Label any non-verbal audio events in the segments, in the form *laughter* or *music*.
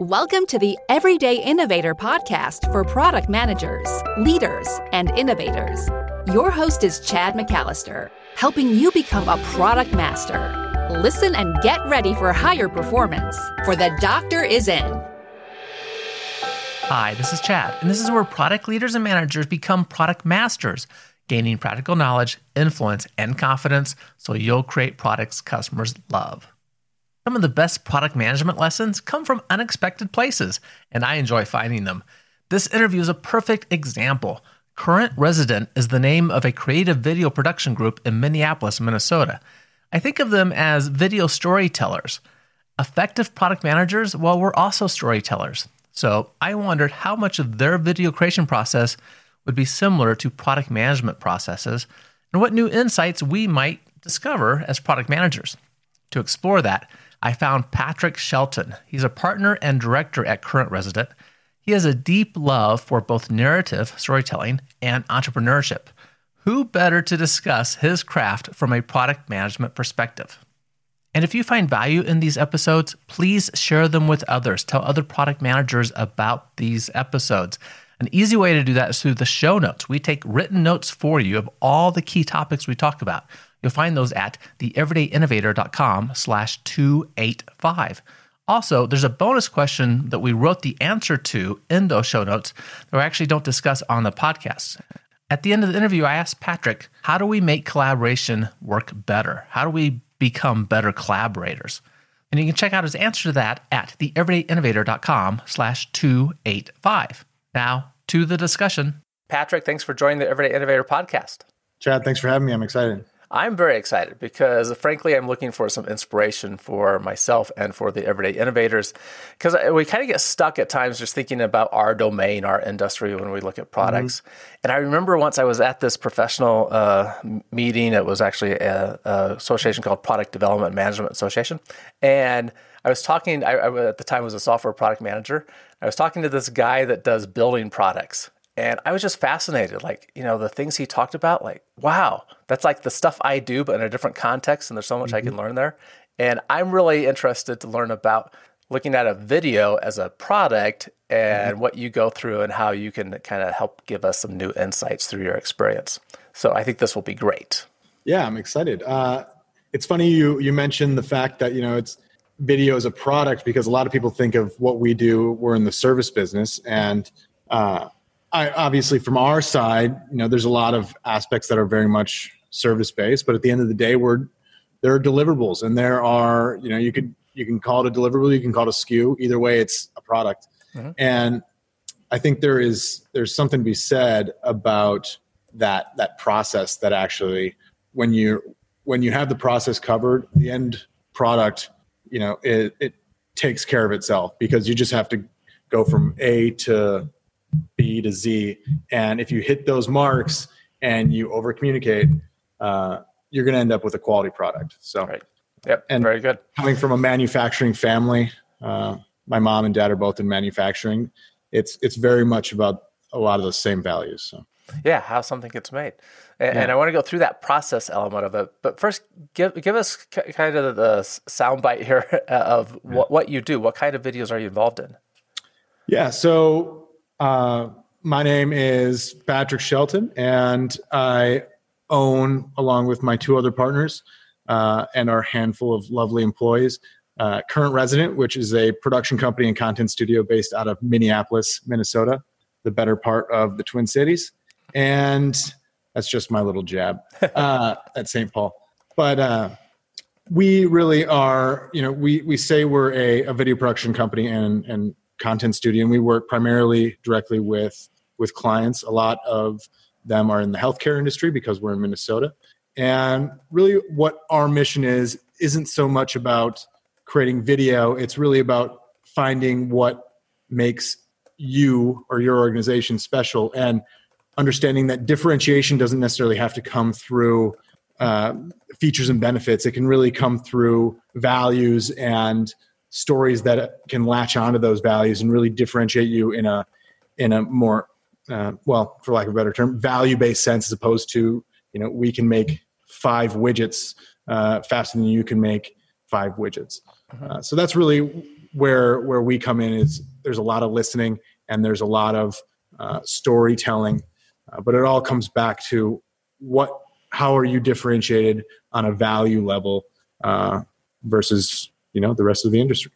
Welcome to the Everyday Innovator podcast for product managers, leaders, and innovators. Your host is Chad McAllister, helping you become a product master. Listen and get ready for higher performance, for the doctor is in. Hi, this is Chad, and this is where product leaders and managers become product masters, gaining practical knowledge, influence, and confidence so you'll create products customers love. Some of the best product management lessons come from unexpected places, and I enjoy finding them. This interview is a perfect example. Current Resident is the name of a creative video production group in Minneapolis, Minnesota. I think of them as video storytellers. Effective product managers, well, we're also storytellers. So I wondered how much of their video creation process would be similar to product management processes and what new insights we might discover as product managers. To explore that, I found Patrick Shelton. He's a partner and director at Current Resident. He has a deep love for both narrative storytelling and entrepreneurship. Who better to discuss his craft from a product management perspective? And if you find value in these episodes, please share them with others. Tell other product managers about these episodes. An easy way to do that is through the show notes. We take written notes for you of all the key topics we talk about. You'll find those at theeverydayinnovator.com slash 285. Also, there's a bonus question that we wrote the answer to in those show notes that we actually don't discuss on the podcast. At the end of the interview, I asked Patrick, how do we make collaboration work better? How do we become better collaborators? And you can check out his answer to that at theeverydayinnovator.com slash 285. Now, to the discussion. Patrick, thanks for joining the Everyday Innovator podcast. Chad, thanks for having me. I'm excited. I'm very excited because, frankly, I'm looking for some inspiration for myself and for the everyday innovators. Because we kind of get stuck at times just thinking about our domain, our industry when we look at products. Mm-hmm. And I remember once I was at this professional uh, meeting. It was actually a, a, association called Product Development Management Association, and I was talking. I, I at the time was a software product manager. I was talking to this guy that does building products, and I was just fascinated, like, you know, the things he talked about, like, wow, that's like the stuff I do, but in a different context. And there's so much mm-hmm. I can mm-hmm. learn there. And I'm really interested to learn about looking at a video as a product and mm-hmm. what you go through and how you can kind of help give us some new insights through your experience. So I think this will be great. Yeah, I'm excited. Uh, it's funny you you mentioned the fact that you know it's video as a product because a lot of people think of what we do. We're in the service business, and uh, I, obviously from our side, you know, there's a lot of aspects that are very much service based, but at the end of the day, we're there are deliverables, and there are you know you could you can call it a deliverable, you can call it a SKU. Either way, it's a product, mm-hmm. and I think there is there's something to be said about that that process that actually when you when you have the process covered, the end product, you know, it, it takes care of itself because you just have to go from A to B to Z. And if you hit those marks and you over communicate, uh, you're going to end up with a quality product. So, right. Yep. And very good. Coming from a manufacturing family, uh, my mom and dad are both in manufacturing. It's it's very much about a lot of the same values. So. Yeah, how something gets made, and, yeah. and I want to go through that process element of it. But first, give give us kind of the soundbite here *laughs* of what, what you do. What kind of videos are you involved in? Yeah, so uh, my name is Patrick Shelton, and I own, along with my two other partners uh, and our handful of lovely employees, uh, Current Resident, which is a production company and content studio based out of Minneapolis, Minnesota, the better part of the Twin Cities. And that's just my little jab *laughs* uh, at St. Paul. But uh, we really are, you know, we, we say we're a, a video production company and, and content studio, and we work primarily directly with with clients. A lot of them are in the healthcare industry because we're in Minnesota. And really, what our mission is isn't so much about creating video, it's really about finding what makes you or your organization special and understanding that differentiation doesn't necessarily have to come through uh, features and benefits. It can really come through values and stories that can latch onto those values and really differentiate you in a in a more uh, well for lack of a better term value based sense as opposed to you know we can make five widgets uh, faster than you can make five widgets uh-huh. uh, so that's really where where we come in is there's a lot of listening and there's a lot of uh, storytelling, uh, but it all comes back to what how are you differentiated on a value level uh, versus you know the rest of the industry.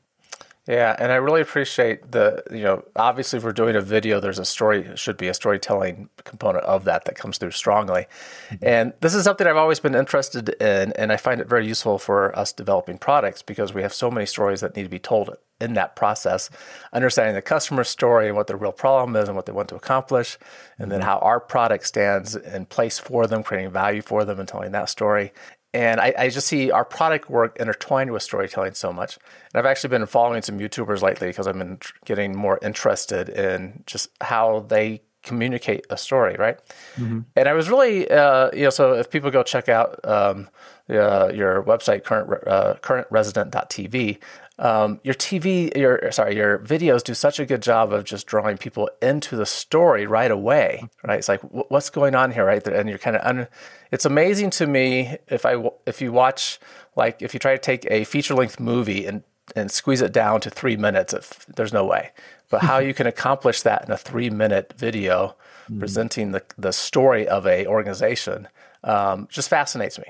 Yeah, and I really appreciate the, you know, obviously if we're doing a video, there's a story, should be a storytelling component of that that comes through strongly. Mm-hmm. And this is something I've always been interested in, and I find it very useful for us developing products because we have so many stories that need to be told in that process. Understanding the customer story and what their real problem is and what they want to accomplish, and then mm-hmm. how our product stands in place for them, creating value for them and telling that story. And I, I, just see our product work intertwined with storytelling so much. And I've actually been following some YouTubers lately because I've been getting more interested in just how they communicate a story, right? Mm-hmm. And I was really, uh, you know, so if people go check out um, uh, your website, current uh, currentresident.tv, um, your TV, your sorry, your videos do such a good job of just drawing people into the story right away, right? It's like what's going on here, right? And you're kind of, un- it's amazing to me if I if you watch like if you try to take a feature length movie and and squeeze it down to three minutes, if, there's no way. But how *laughs* you can accomplish that in a three minute video, mm-hmm. presenting the the story of a organization, um, just fascinates me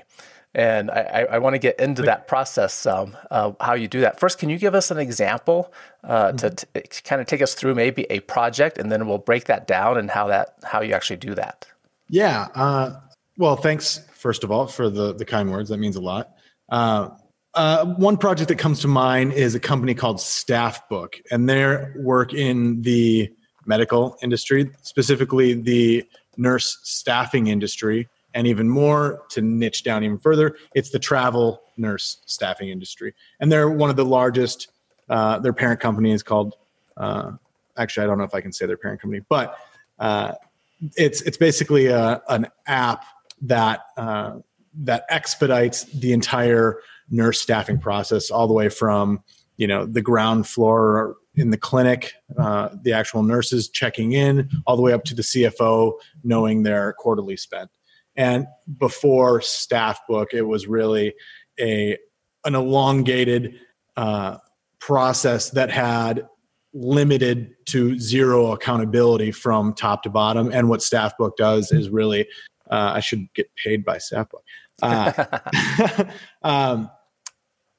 and I, I want to get into that process, um, uh, how you do that. First, can you give us an example uh, mm-hmm. to, to, kind of take us through maybe a project, and then we'll break that down and how that how you actually do that. Yeah. Uh, well, thanks first of all for the the kind words. That means a lot. Uh, uh, one project that comes to mind is a company called Staffbook, and their work in the medical industry, specifically the nurse staffing industry and even more to niche down even further, it's the travel nurse staffing industry. And they're one of the largest, uh, their parent company is called, uh, actually, I don't know if I can say their parent company, but uh, it's, it's basically a, an app that, uh, that expedites the entire nurse staffing process all the way from, you know, the ground floor in the clinic, uh, the actual nurses checking in, all the way up to the CFO knowing their quarterly spend. And before Staffbook, it was really a an elongated uh, process that had limited to zero accountability from top to bottom. And what Staffbook does is really, uh, I should get paid by Staffbook. Uh, *laughs* um,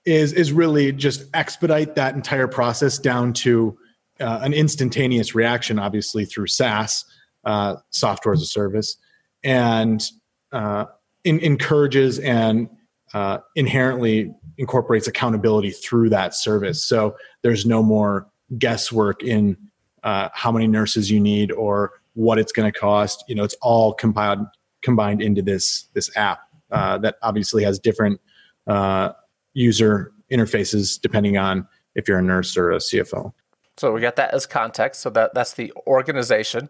is is really just expedite that entire process down to uh, an instantaneous reaction, obviously through SaaS, uh, software as a service, and uh, in, encourages and uh, inherently incorporates accountability through that service. So there's no more guesswork in uh, how many nurses you need or what it's going to cost. You know, it's all compiled combined into this this app uh, that obviously has different uh, user interfaces depending on if you're a nurse or a CFO. So we got that as context. So that that's the organization.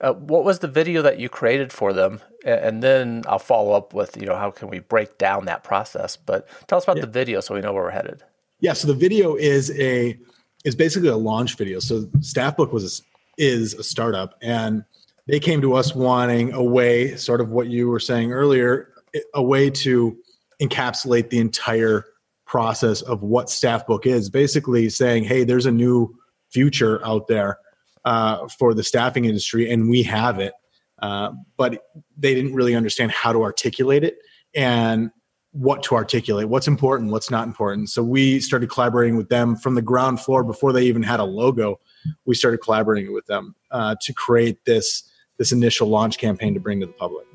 Uh, what was the video that you created for them? And then I'll follow up with, you know, how can we break down that process? But tell us about yeah. the video so we know where we're headed. Yeah, so the video is a is basically a launch video. So Staffbook was a, is a startup, and they came to us wanting a way, sort of what you were saying earlier, a way to encapsulate the entire process of what Staffbook is. Basically, saying, "Hey, there's a new future out there uh, for the staffing industry, and we have it. Uh, but they didn't really understand how to articulate it and what to articulate, what's important, what's not important. So we started collaborating with them from the ground floor before they even had a logo. We started collaborating with them uh, to create this this initial launch campaign to bring to the public.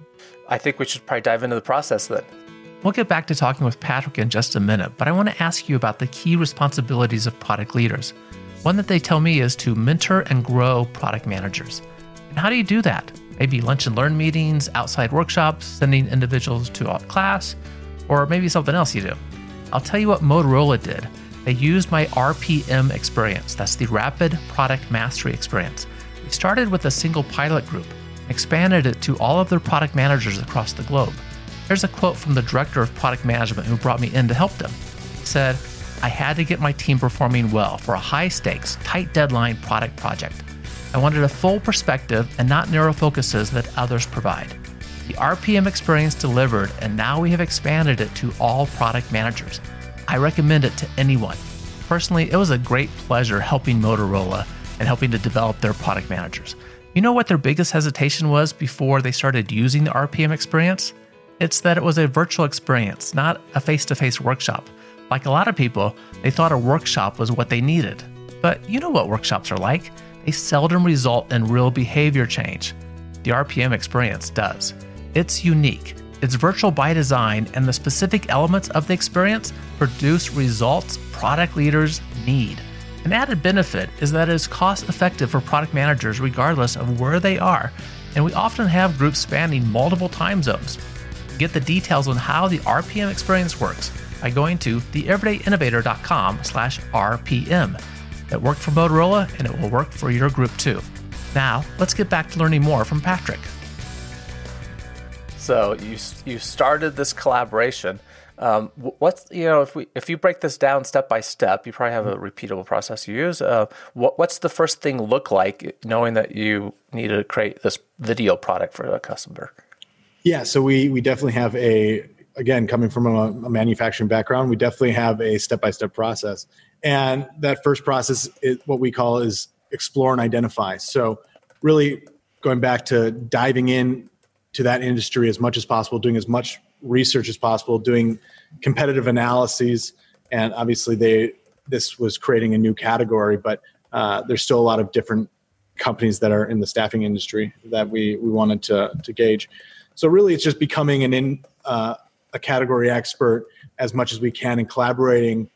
I think we should probably dive into the process then. We'll get back to talking with Patrick in just a minute, but I want to ask you about the key responsibilities of product leaders. One that they tell me is to mentor and grow product managers. And how do you do that? Maybe lunch and learn meetings, outside workshops, sending individuals to class, or maybe something else you do. I'll tell you what Motorola did. They used my RPM experience, that's the Rapid Product Mastery experience. They started with a single pilot group, expanded it to all of their product managers across the globe. Here's a quote from the director of product management who brought me in to help them. He said, I had to get my team performing well for a high stakes, tight deadline product project. I wanted a full perspective and not narrow focuses that others provide. The RPM experience delivered, and now we have expanded it to all product managers. I recommend it to anyone. Personally, it was a great pleasure helping Motorola and helping to develop their product managers. You know what their biggest hesitation was before they started using the RPM experience? It's that it was a virtual experience, not a face to face workshop. Like a lot of people, they thought a workshop was what they needed. But you know what workshops are like they seldom result in real behavior change. The RPM experience does. It's unique, it's virtual by design, and the specific elements of the experience produce results product leaders need. An added benefit is that it is cost effective for product managers regardless of where they are, and we often have groups spanning multiple time zones. Get the details on how the RPM experience works by going to theeverydayinnovator.com slash RPM. It worked for Motorola and it will work for your group too. Now, let's get back to learning more from Patrick. So you you started this collaboration. Um, what's you know if we if you break this down step by step, you probably have a repeatable process you use. Uh, what, what's the first thing look like, knowing that you need to create this video product for a customer? Yeah, so we we definitely have a again coming from a, a manufacturing background, we definitely have a step by step process. And that first process is what we call is explore and identify. So really going back to diving in to that industry as much as possible, doing as much research as possible, doing competitive analyses, and obviously they this was creating a new category, but uh, there's still a lot of different companies that are in the staffing industry that we we wanted to to gauge. So really, it's just becoming an in uh, a category expert as much as we can and collaborating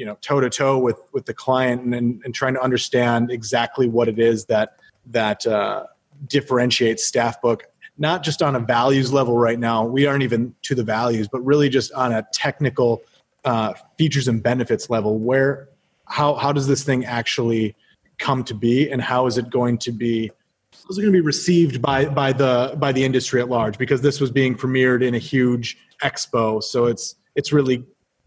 you know toe to toe with with the client and, and, and trying to understand exactly what it is that that uh, differentiates staffbook not just on a values level right now we aren't even to the values but really just on a technical uh, features and benefits level where how how does this thing actually come to be and how is it going to be it going to be received by by the by the industry at large? Because this was being premiered in a huge expo so it's it's really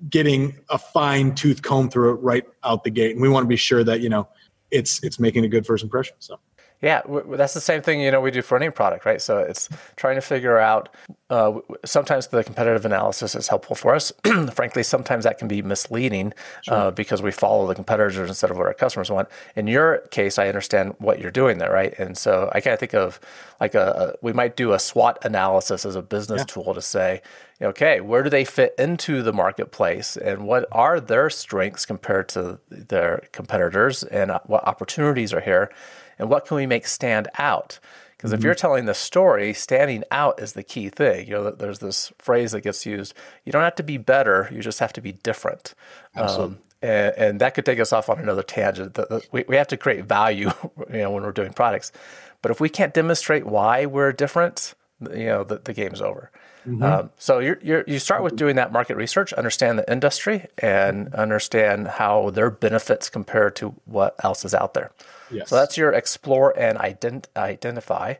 getting a fine tooth comb through it right out the gate. And we want to be sure that, you know, it's, it's making a good first impression. So. Yeah, that's the same thing you know we do for any product, right? So it's trying to figure out. Uh, sometimes the competitive analysis is helpful for us. *clears throat* Frankly, sometimes that can be misleading sure. uh, because we follow the competitors instead of what our customers want. In your case, I understand what you're doing there, right? And so I kind of think of like a, a, we might do a SWOT analysis as a business yeah. tool to say, okay, where do they fit into the marketplace, and what are their strengths compared to their competitors, and uh, what opportunities are here and what can we make stand out? Because mm-hmm. if you're telling the story, standing out is the key thing. You know, there's this phrase that gets used: you don't have to be better, you just have to be different. Absolutely. Um, and, and, that could take us off on another tangent. The, the, we, we have to create value, *laughs* you know, when we're doing products. But if we can't demonstrate why we're different, you know, the, the game's over. Mm-hmm. Um, so you're, you're, you start with doing that market research, understand the industry, and understand how their benefits compare to what else is out there. Yes. So that's your explore and ident- identify.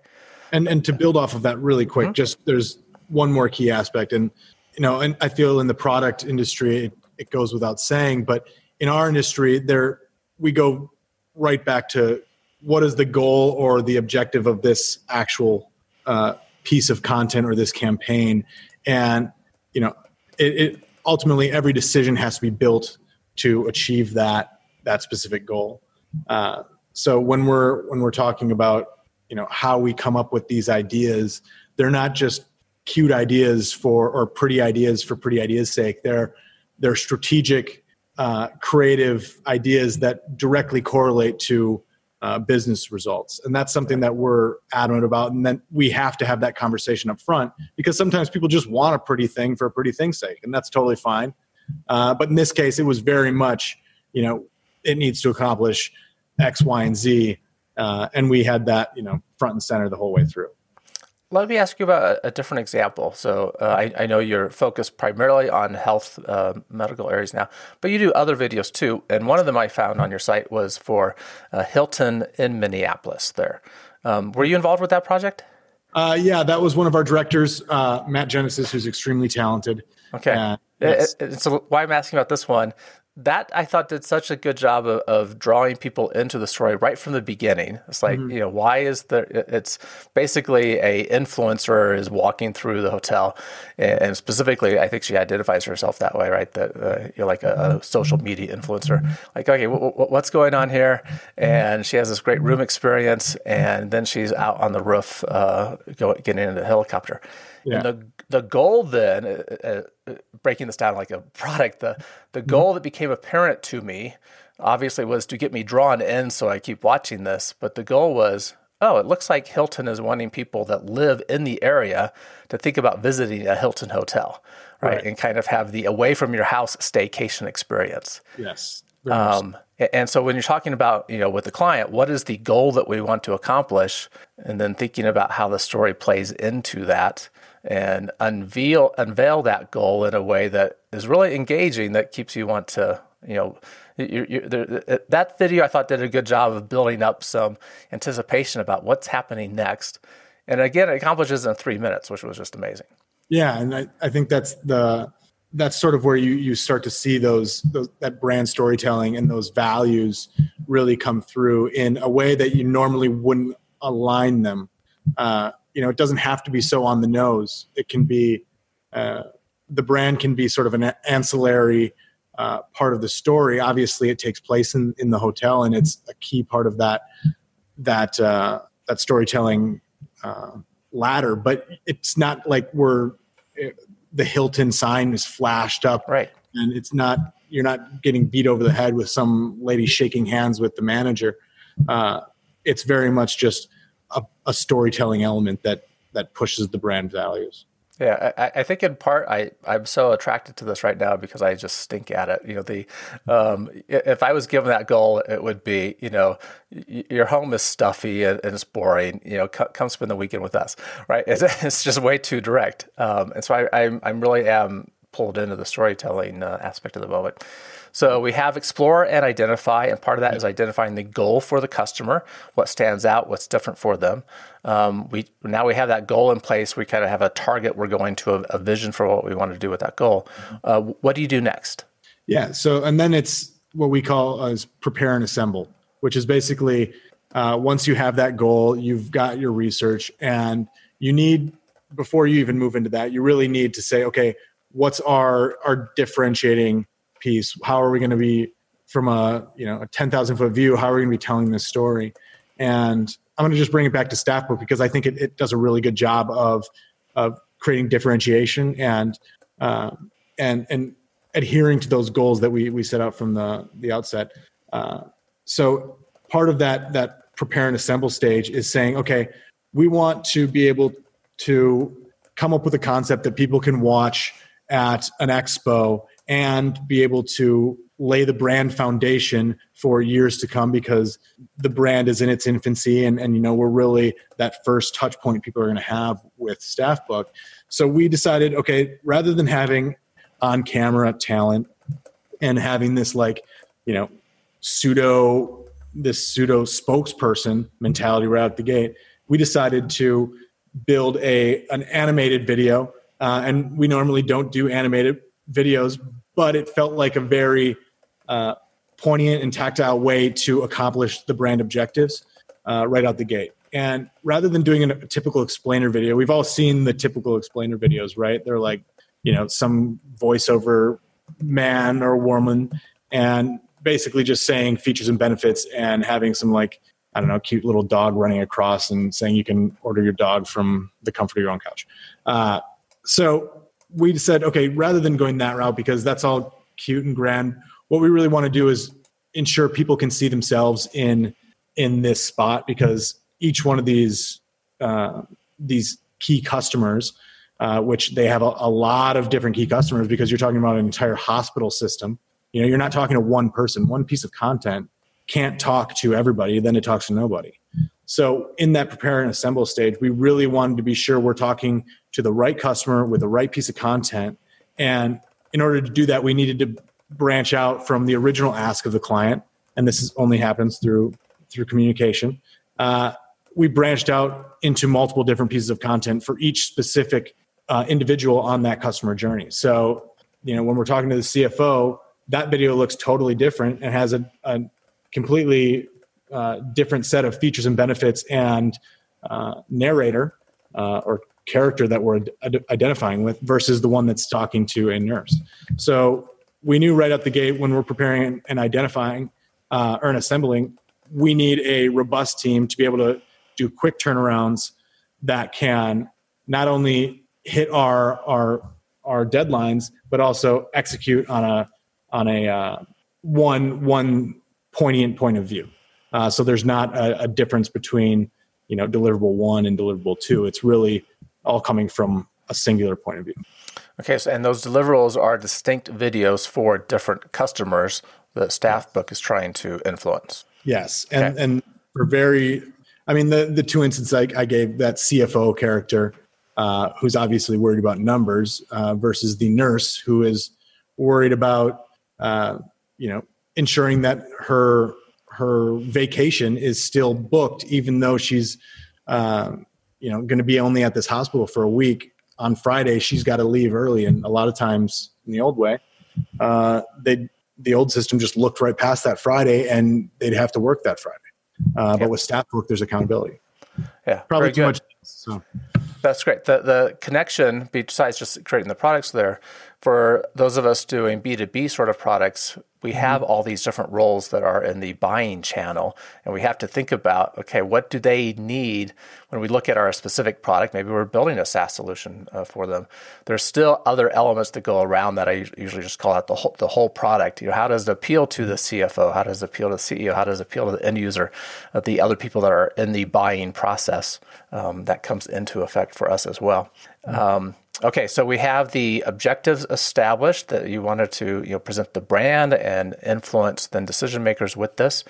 And and to build off of that really quick, mm-hmm. just there's one more key aspect, and you know, and I feel in the product industry it, it goes without saying, but in our industry, there we go right back to what is the goal or the objective of this actual uh, piece of content or this campaign, and you know, it, it ultimately every decision has to be built to achieve that that specific goal. Uh, so when we're when we're talking about you know how we come up with these ideas they're not just cute ideas for or pretty ideas for pretty ideas sake they're they're strategic uh, creative ideas that directly correlate to uh, business results and that's something that we're adamant about and then we have to have that conversation up front because sometimes people just want a pretty thing for a pretty thing's sake and that's totally fine uh, but in this case it was very much you know it needs to accomplish X, Y, and Z. Uh, and we had that, you know, front and center the whole way through. Let me ask you about a, different example. So uh, I, I, know you're focused primarily on health uh, medical areas now, but you do other videos too. And one of them I found on your site was for uh, Hilton in Minneapolis. There, um, were you involved with that project? Uh, yeah, that was one of our directors, uh, Matt Genesis, who's extremely talented. Okay. It, it, so why I'm asking about this one that I thought did such a good job of, of, drawing people into the story right from the beginning. It's like, mm-hmm. you know, why is there, it's basically a influencer is walking through the hotel and specifically, I think she identifies herself that way, right? That uh, you're like a, a, mm-hmm. social media influencer. Like, okay, w- w- what's going on here? And she has this great room experience and then she's out on the roof, uh, going, getting into the helicopter. Yeah. And the the goal then, uh, uh, breaking this down like a product, the the mm-hmm. goal that became apparent to me, obviously, was to get me drawn in, so I keep watching this. But the goal was, oh, it looks like Hilton is wanting people that live in the area to think about visiting a Hilton hotel, right, right. and kind of have the away from your house staycation experience. Yes. Um, and so when you're talking about, you know, with the client, what is the goal that we want to accomplish? And then thinking about how the story plays into that and unveil unveil that goal in a way that is really engaging that keeps you want to you know you, you, there, that video I thought did a good job of building up some anticipation about what's happening next, and again it accomplishes in three minutes, which was just amazing. Yeah, and I, I think that's the that's sort of where you you start to see those, those that brand storytelling and those values really come through in a way that you normally wouldn't align them. Uh, you know it doesn't have to be so on the nose. It can be uh, the brand can be sort of an ancillary uh, part of the story. Obviously it takes place in, in the hotel and it's a key part of that that uh, that storytelling uh, ladder. But it's not like we're it, the hilton sign is flashed up. Right. And it's not you're not getting beat over the head with some lady shaking hands with the manager. Uh, it's very much just a, a storytelling element that that pushes the brand values. Yeah, I, I, think in part I, I'm so attracted to this right now because I just stink at it. You know, the um, if I was given that goal, it would be you know your home is stuffy and, and it's boring. You know, c- come spend the weekend with us, right? *laughs* It's, it's just way too direct, um, and so I, I'm I'm really am pulled into the storytelling uh, aspect of the moment. So we have explore and identify, and part of that is identifying the goal for the customer, what stands out, what's different for them. Um, we now we have that goal in place. We kind of have a target. We're going to a, a vision for what we want to do with that goal. Uh, what do you do next? Yeah. So and then it's what we call as prepare and assemble, which is basically uh, once you have that goal, you've got your research, and you need before you even move into that, you really need to say, okay, what's our our differentiating piece. How are we going to be from a you know a 10,000 foot view how are we going to be telling this story? And i'm going to just bring it back to staffbook because i think it, it does a really good job of of creating differentiation and uh, and and adhering to those goals that we we set out from the the outset. Uh, so part of that that prepare and assemble stage is saying okay we want to be able to come up with a concept that people can watch at an expo and be able to lay the brand foundation for years to come because the brand is in its infancy and, and you know we're really that first touch point people are going to have with staffbook so we decided okay rather than having on camera talent and having this like you know pseudo this pseudo spokesperson mentality right out the gate we decided to build a an animated video uh, and we normally don't do animated videos but it felt like a very uh, poignant and tactile way to accomplish the brand objectives uh, right out the gate. And rather than doing a typical explainer video, we've all seen the typical explainer videos, right? They're like, you know, some voiceover man or woman and basically just saying features and benefits and having some like I don't know, cute little dog running across and saying you can order your dog from the comfort of your own couch. Uh, so we said, okay, rather than going that route, because that's all cute and grand, what we really want to do is ensure people can see themselves in in this spot because each one of these uh, these key customers, uh, which they have a, a lot of different key customers because you're talking about an entire hospital system. You know, you're not talking to one person. One piece of content can't talk to everybody, then it talks to nobody. So, in that prepare and assemble stage, we really wanted to be sure we're talking to the right customer with the right piece of content. And in order to do that, we needed to branch out from the original ask of the client. And this is, only happens through through communication. Uh, we branched out into multiple different pieces of content for each specific uh, individual on that customer journey. So, you know, when we're talking to the CFO, that video looks totally different and has a, a completely uh, different set of features and benefits and uh, narrator uh, or character that we're ad- identifying with versus the one that's talking to a nurse. So we knew right out the gate when we're preparing and identifying uh, or assembling, we need a robust team to be able to do quick turnarounds that can not only hit our our our deadlines, but also execute on a on a uh, one one poignant point of view. Uh, so there's not a, a, difference between you know deliverable one and deliverable two. It's really all coming from a singular point of view. Okay, so and those deliverables are distinct videos for different customers that Staffbook is trying to influence. Yes, and okay. and for very, I mean the the two instances I, I gave that CFO character, uh, who's obviously worried about numbers, uh, versus the nurse who is worried about uh, you know ensuring that her her vacation is still booked, even though she's uh, you know going to be only at this hospital for a week. On Friday, she's got to leave early, and a lot of times in the old way, uh, they the old system just looked right past that Friday, and they'd have to work that Friday. Uh, But with Staffbook there's accountability. Yeah, probably too good. much. So. That's great. The the connection besides just creating the products there for those of us doing B2B sort of products, we mm-hmm. have all these different roles that are in the buying channel. And we have to think about okay, what do they need when we look at our specific product? Maybe we're building a SaaS solution uh, for them. There's still other elements that go around that I usually just call out the whole, the whole product. You know, how does it appeal to the CFO? How does it appeal to the CEO? How does it appeal to the end user? Uh, the other people that are in the buying process um, that comes into effect for us as well. Mm-hmm. Um, Okay, so we have the objectives established that you wanted to you know present the brand and influence then decision makers with this,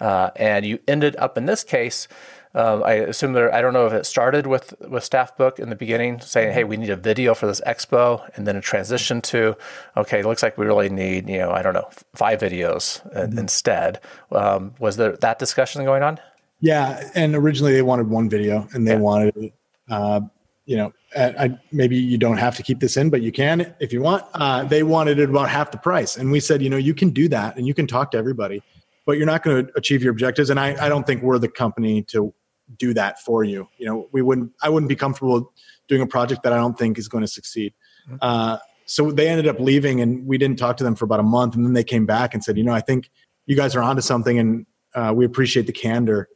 uh, and you ended up in this case. Uh, I assume there. I don't know if it started with with Staffbook in the beginning, saying, "Hey, we need a video for this expo," and then a transition to, "Okay, it looks like we really need you know I don't know five videos mm-hmm. instead." Um, was there that discussion going on? Yeah, and originally they wanted one video, and they yeah. wanted uh, you know, I, maybe you don't have to keep this in, but you can if you want. Uh, they wanted it about half the price, and we said, you know, you can do that, and you can talk to everybody, but you're not going to achieve your objectives. And I, I don't think we're the company to do that for you. You know, we wouldn't. I wouldn't be comfortable doing a project that I don't think is going to succeed. Mm-hmm. Uh, so they ended up leaving, and we didn't talk to them for about a month, and then they came back and said, you know, I think you guys are onto something, and uh, we appreciate the candor.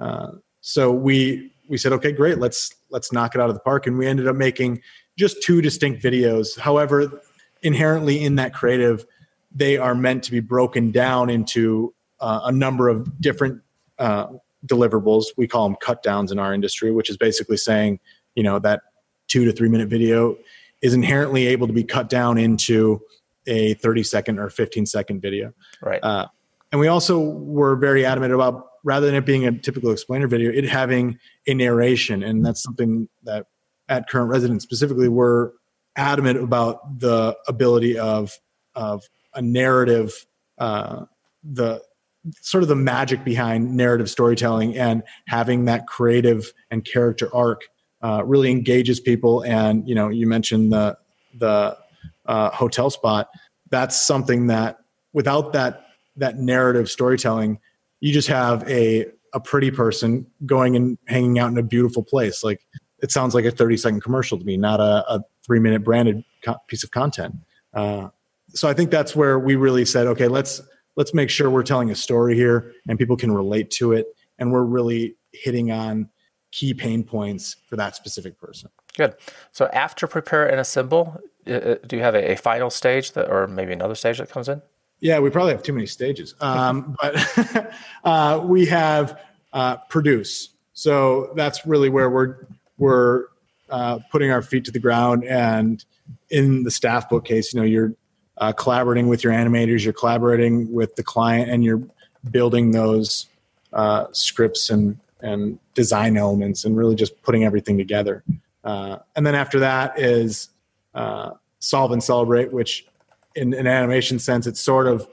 Uh, so we we said, okay, great, let's let's knock it out of the park, and we ended up making just two distinct videos. However, inherently in that creative, they are meant to be broken down into uh, a number of different uh, deliverables. We call them cut downs in our industry, which is basically saying, you know, that two to three minute video is inherently able to be cut down into a 30 second or 15 second video. Right. Uh, and we also were very adamant about rather than it being a typical explainer video, it having a narration. And that's something that at Current Resident specifically, we're adamant about the ability of, of a narrative, uh, the sort of the magic behind narrative storytelling and having that creative and character arc uh, really engages people. And, you know, you mentioned the, the uh, hotel spot. That's something that without that, that narrative storytelling, you just have a a pretty person going and hanging out in a beautiful place. Like it sounds like a 30 second commercial to me, not a, a three minute branded co- piece of content. Uh, so I think that's where we really said, okay, let's let's make sure we're telling a story here and people can relate to it, and we're really hitting on key pain points for that specific person. Good. So after prepare and assemble, uh, uh do you have a, a final stage that, or maybe another stage that comes in? Yeah, we probably have too many stages. Um, *laughs* but *laughs* uh, we have uh, produce. So that's really where we're we're uh, putting our feet to the ground. And in the Staffbook case, you know, you're uh, collaborating with your animators, you're collaborating with the client, and you're building those uh, scripts and and design elements, and really just putting everything together. Uh, and then after that is solve and celebrate, which in an animation sense, it sort of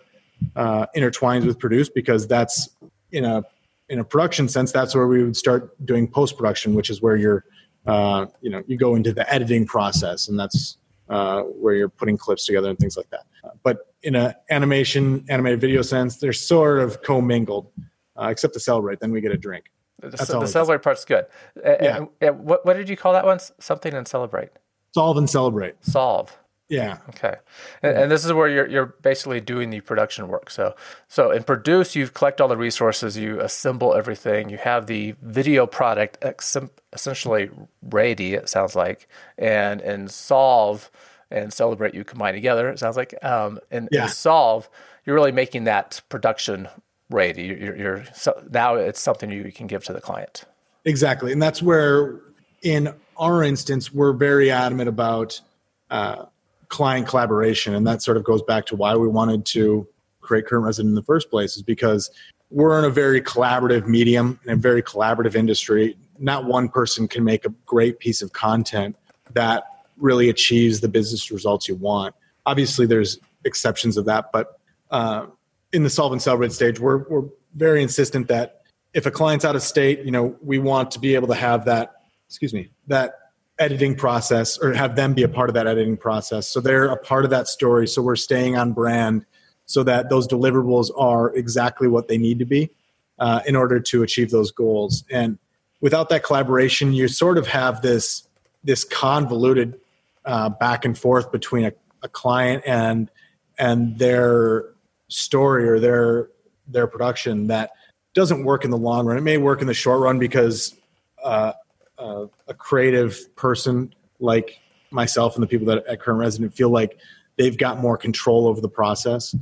uh, intertwines with produce because that's in a in a production sense, that's where we would start doing post production, which is where you're uh, you know you go into the editing process, and that's uh, where you're putting clips together and things like that. Uh, but in an animation, animated video sense, they're sort of commingled, uh, except to celebrate. Then we get a drink. The, the celebrate part's good. Yeah. what, what did you call that one? Something and celebrate. Solve and celebrate. Solve. Yeah. Okay. And, and, this is where you're you're basically doing the production work. So so in produce, you collect all the resources, you assemble everything, you have the video product essentially ready. It sounds like, and and solve and celebrate you combine together. It sounds like, um, and, yeah. and solve, you're really making that production ready. You're, you're so now it's something you can give to the client. Exactly, and that's where in our instance we're very adamant about. Uh, client collaboration. And that sort of goes back to why we wanted to create current resident in the first place is because we're in a very collaborative medium and a very collaborative industry. Not one person can make a great piece of content that really achieves the business results you want. Obviously there's exceptions of that but uh, in the solve and celebrate stage we're, we're very insistent that if a client's out of state you know we want to be able to have that excuse me that editing process or have them be a part of that editing process. So they're a part of that story. So we're staying on brand so that those deliverables are exactly what they need to be uh, in order to achieve those goals. And without that collaboration, you sort of have this this convoluted uh, back and forth between a, a client and and their story or their their production that doesn't work in the long run. It may work in the short run because uh, uh, a creative person like myself and the people that at current resident feel like they've got more control over the process.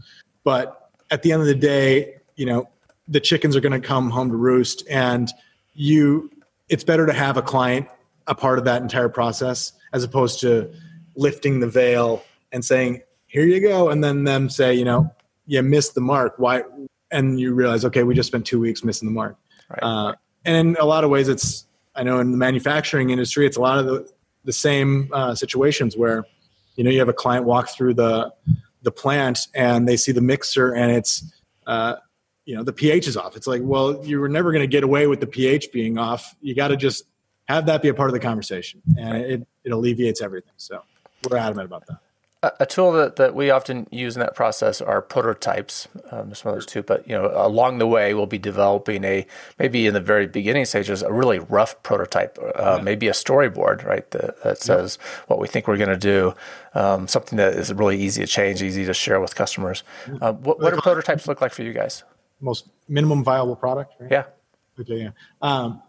But at the end of the day you know the chickens are going to come home to roost and you it's better to have a client a part of that entire process as opposed to lifting the veil and saying here you go and then them say you know you missed the mark. Why? And you realize okay we just spent two weeks missing the mark. Right. uh, and in a lot of ways it's I know in the manufacturing industry, it's a lot of the, the same uh, situations where, you know, you have a client walk through the the plant and they see the mixer and it's, uh, you know, the pH is off. It's like, well, you were never going to get away with the pH being off. You got to just have that be a part of the conversation, and it it alleviates everything. So we're adamant about that a tool that, that we often use in that process are prototypes. Um, some others too, but you know, along the way, we'll be developing a maybe in the very beginning stages a really rough prototype, uh, yeah. maybe a storyboard, right? That, that says yeah. what we think we're going to do, um, something that is really easy to change, easy to share with customers. Uh, what, what do prototypes look like for you guys? Most minimum viable product. Right? Yeah. Okay. Yeah. Um,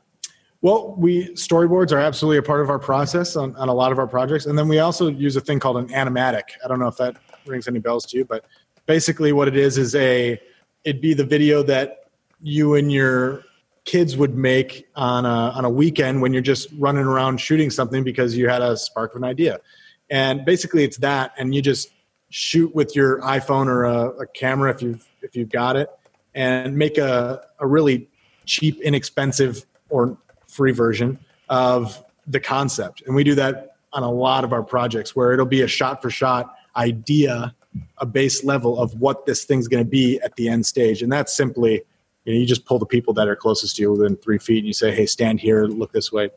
well, we storyboards are absolutely a part of our process on, on a lot of our projects, and then we also use a thing called an animatic. I don't know if that rings any bells to you, but basically, what it is is a it'd be the video that you and your kids would make on a on a weekend when you're just running around shooting something because you had a spark of an idea, and basically it's that, and you just shoot with your iPhone or a, a camera if you've if you've got it, and make a a really cheap, inexpensive or free version of the concept. And we do that on a lot of our projects where it'll be a shot for shot idea, a base level of what this thing's going to be at the end stage. And that's simply, you know, you just pull the people that are closest to you within three feet and you say, hey, stand here, look this way.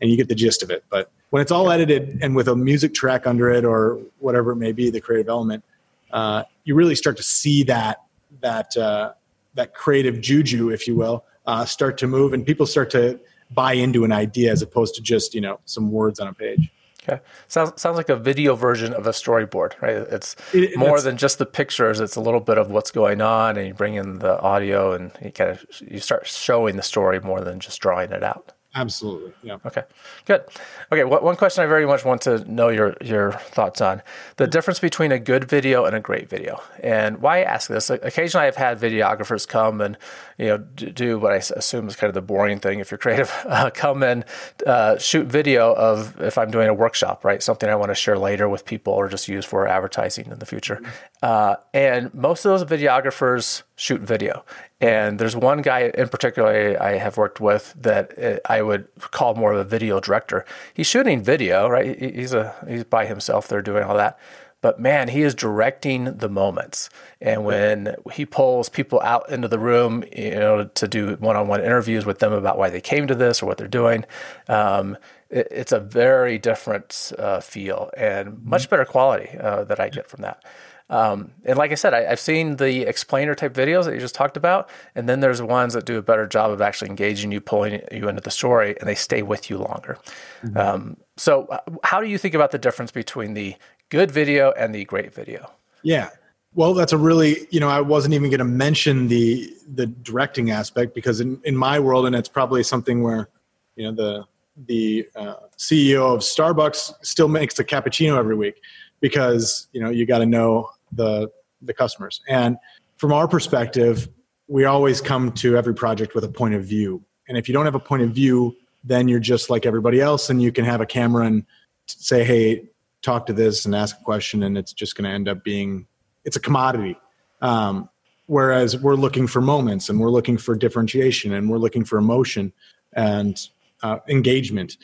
And you get the gist of it. But when it's all edited and with a music track under it or whatever it may be, the creative element, uh, you really start to see that that uh, that creative juju, if you will, uh, start to move, and people start to buy into an idea as opposed to just you know some words on a page. Okay, sounds sounds like a video version of a storyboard, right? It's it, more than just the pictures. It's a little bit of what's going on, and you bring in the audio, and you kind of you start showing the story more than just drawing it out. Absolutely. Yeah. Okay. Good. Okay. One question I very much want to know your your thoughts on the difference between a good video and a great video, and why I ask this. Occasionally, I've had videographers come and you know do what I assume is kind of the boring thing if you're creative. *laughs* Uh, come and uh, shoot video of if I'm doing a workshop, right? Something I want to share later with people or just use for advertising in the future. Uh, and most of those videographers shoot video. And there's one guy in particular I have worked with that uh, I would call more of a video director. He's shooting video, right? He's a he's by himself. They're doing all that. But man, he is directing the moments. And when he pulls people out into the room, you know, to do one-on-one interviews with them about why they came to this or what they're doing, um, it, it's a very different uh, feel and much better quality uh, that I get from that. Um, and like I said, I, have seen the explainer type videos that you just talked about, and then there's ones that do a better job of actually engaging you, pulling you into the story, and they stay with you longer. Mm-hmm. Um, so, uh, how do you think about the difference between the good video and the great video? Yeah, well, that's a really you know I wasn't even going to mention the the directing aspect because in in my world, and it's probably something where you know the the uh, CEO of Starbucks still makes a cappuccino every week because you know you got to know the the customers. And from our perspective, we always come to every project with a point of view. And if you don't have a point of view, then you're just like everybody else, and you can have a camera and say, "Hey, talk to this," and ask a question, and it's just going to end up being it's a commodity. Um, whereas we're looking for moments, and we're looking for differentiation, and we're looking for emotion and uh, engagement.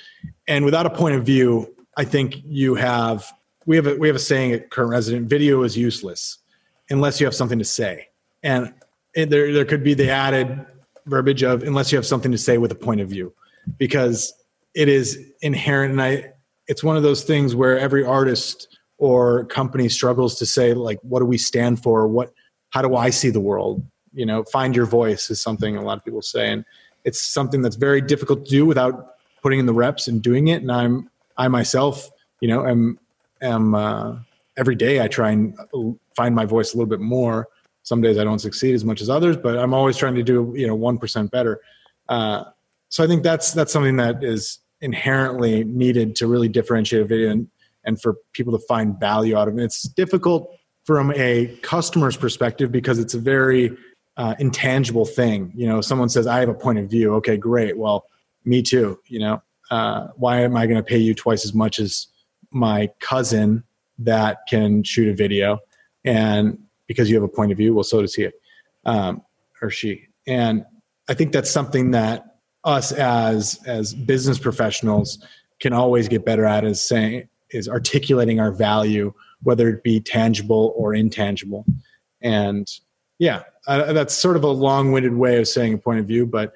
And without a point of view, I think you have we have a, we have a saying at current resident: video is useless unless you have something to say. And it, there there could be the added verbiage of unless you have something to say with a point of view, because it is inherent. And I, it's one of those things where every artist or company struggles to say like, what do we stand for? What, how do I see the world? You know, find your voice is something a lot of people say, and it's something that's very difficult to do without putting in the reps and doing it. And I'm I myself, you know, am am uh, every day I try and find my voice a little bit more. Some days I don't succeed as much as others, but I'm always trying to do you know one percent better. Uh, so I think that's that's something that is inherently needed to really differentiate a video and, and for people to find value out of it. It's difficult from a customer's perspective because it's a very uh, intangible thing. You know, someone says, "I have a point of view." Okay, great. Well, me too. You know, uh, why am I going to pay you twice as much as my cousin that can shoot a video. And because you have a point of view well so does he um, or she. And i think that's something that us as as business professionals can always get better at is saying is articulating our value whether it be tangible or intangible. And yeah uh, that's sort of a long-winded way of saying a point of view but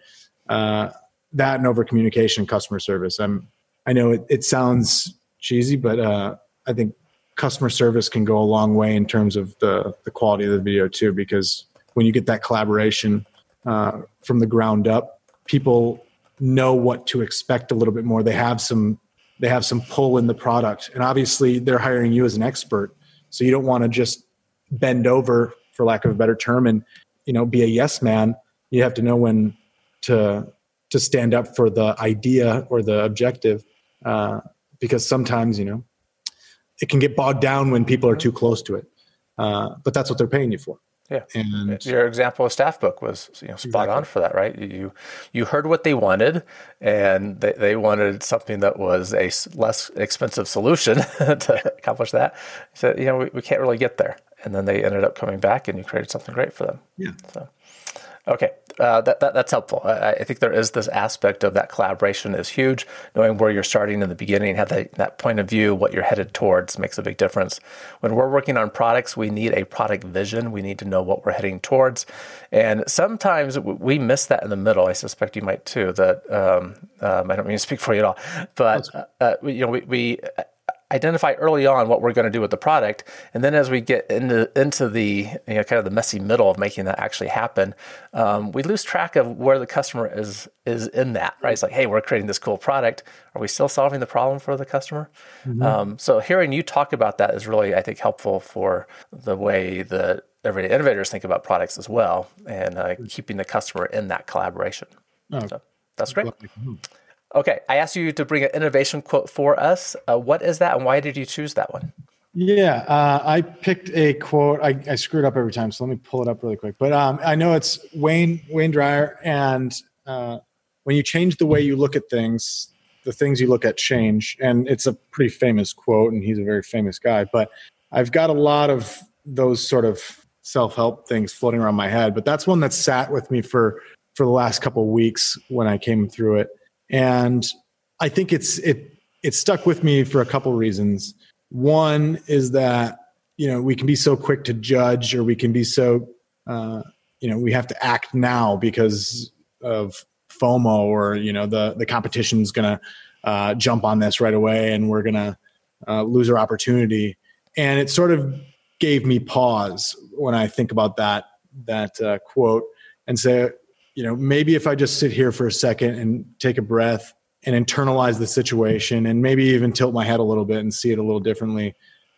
uh, that and over communication customer service i'm i know it, it sounds cheesy, but uh, I think customer service can go a long way in terms of the the quality of the video too. Because when you get that collaboration uh, from the ground up, people know what to expect a little bit more. They have some they have some pull in the product, and obviously they're hiring you as an expert, so you don't want to just bend over, for lack of a better term, and you know be a yes man. You have to know when to to stand up for the idea or the objective. Uh, because sometimes you know it can get bogged down when people are too close to it. Uh, but that's what they're paying you for. Yeah, and your example of Staffbook was you know spot exactly. on for that, right? You you heard what they wanted, and they, they wanted something that was a less expensive solution *laughs* to accomplish that. So you know we, we can't really get there, and then they ended up coming back, and you created something great for them. Yeah. So Okay, uh, that, that, that's helpful. I, I, think there is this aspect of that collaboration is huge. Knowing where you're starting in the beginning, have that, that point of view, what you're headed towards makes a big difference. When we're working on products, we need a product vision. We need to know what we're heading towards, and sometimes we miss that in the middle. I suspect you might too. That um, um, I don't mean to speak for you at all, but uh, you know we, we identify early on what we're going to do with the product, and then as we get into into the you know kind of the messy middle of making that actually happen, um, we lose track of where the customer is is in that. Right? It's like, hey, we're creating this cool product. Are we still solving the problem for the customer? Mm-hmm. Um, so hearing you talk about that is really, I think, helpful for the way the everyday innovators think about products as well, and uh, keeping the customer in that collaboration. Oh, so that's great. Okay, I asked you to bring an innovation quote for us. Uh, what is that, and why did you choose that one? Yeah, uh, I picked a quote. I, I screwed up every time, so let me pull it up really quick. But um, I know it's Wayne Wayne Dyer, and uh, when you change the way you look at things, the things you look at change. And it's a pretty famous quote, and he's a very famous guy. But I've got a lot of those sort of self help things floating around my head. But that's one that sat with me for for the last couple of weeks when I came through it and I think it's it it stuck with me for a couple reasons. One is that you know we can be so quick to judge, or we can be so uh, you know we have to act now because of FOMO, or you know the the competition is going to uh, jump on this right away and we're going to uh, lose our opportunity. And it sort of gave me pause when I think about that that uh, quote and say, you know, maybe if I just sit here for a second and take a breath and internalize the situation and maybe even tilt my head a little bit and see it a little differently,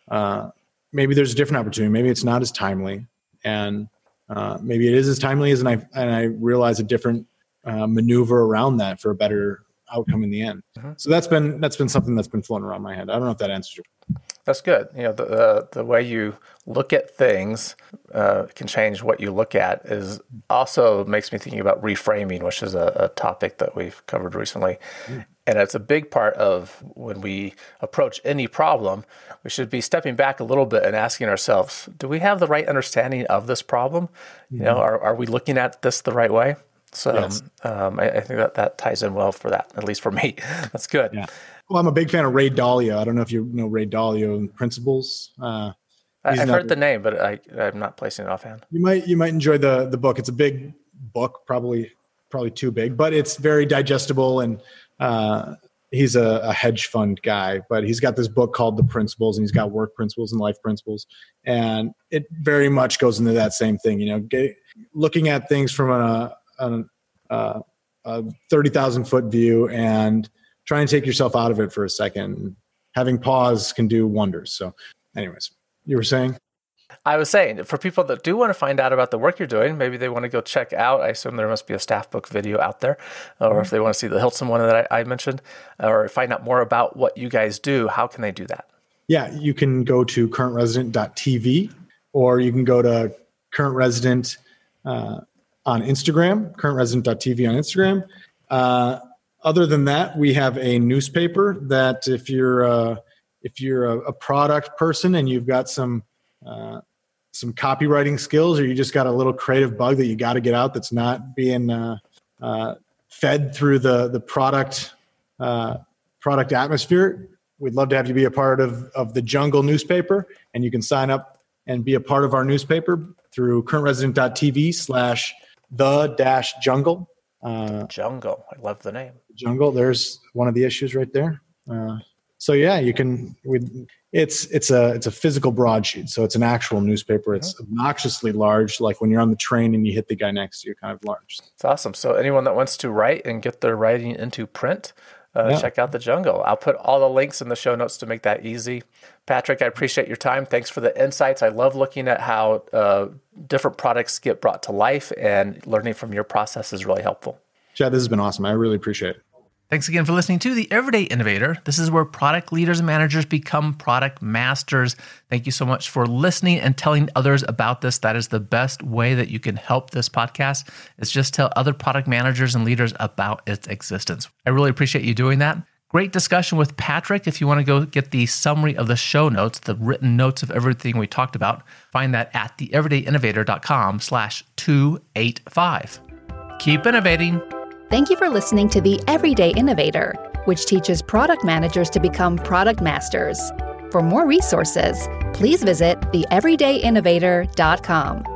uh, maybe there's a different opportunity. Maybe it's not as timely, and uh, maybe it is as timely as, and I and I realize a different uh, maneuver around that for a better outcome in the end. Mm-hmm. So that's been that's been something that's been floating around my head. I don't know if that answers your. That's good. You know, the the, the way you look at things uh, can change what you look at. Is also makes me thinking about reframing, which is a, a topic that we've covered recently. Mm. And it's a big part of when we approach any problem, we should be stepping back a little bit and asking ourselves, do we have the right understanding of this problem? Mm-hmm. You know, are, are we looking at this the right way? So yes. um, I, I, think that that ties in well for that, at least for me. *laughs* That's good. Yeah. Well, I'm a big fan of Ray Dalio. I don't know if you know Ray Dalio and Principles. Uh, I've another, heard the name, but I, I'm not placing it offhand. You might you might enjoy the the book. It's a big book, probably probably too big, but it's very digestible and uh, he's a, a, hedge fund guy, but he's got this book called The Principles, and he's got work principles and life principles, and it very much goes into that same thing. You know, get, looking at things from a, a, a, a thirty thousand foot view and trying to take yourself out of it for a second. Having pause can do wonders. So, anyways, you were saying. I was saying for people that do want to find out about the work you're doing, maybe they want to go check out. I assume there must be a Staffbook video out there, or mm-hmm. if they want to see the Hilton one that I, I, mentioned, or find out more about what you guys do, how can they do that? Yeah, you can go to currentresident.tv or you can go to currentresident uh, on Instagram, currentresident.tv on Instagram. Uh, other than that, we have a newspaper that if you're uh, if you're a, a product person and you've got some uh, some copywriting skills, or you just got a little creative bug that you got to get out that's not being uh, uh, fed through the the product uh, product atmosphere. We'd love to have you be a part of of the Jungle newspaper, and you can sign up and be a part of our newspaper through currentresident.tv slash the dash jungle. Uh, jungle, I love the name. Jungle. There's one of the issues right there. Uh, so yeah, you can. We, it's it's a it's a physical broadsheet, so it's an actual newspaper. It's mm-hmm. obnoxiously large, like when you're on the train and you hit the guy next to you, kind of large. It's awesome. So anyone that wants to write and get their writing into print, uh, yeah. check out the jungle. I'll put all the links in the show notes to make that easy. Patrick, I appreciate your time. Thanks for the insights. I love looking at how uh, different products get brought to life, and learning from your process is really helpful. Chad, this has been awesome. I really appreciate it. Thanks again for listening to The Everyday Innovator. This is where product leaders and managers become product masters. Thank you so much for listening and telling others about this. That is the best way that you can help this podcast is just tell other product managers and leaders about its existence. I really appreciate you doing that. Great discussion with Patrick. If you want to go get the summary of the show notes, the written notes of everything we talked about, find that at theeverydayinnovator.com slash 285. Keep innovating. Thank you for listening to The Everyday Innovator, which teaches product managers to become product masters. For more resources, please visit theeverydayinnovator.com.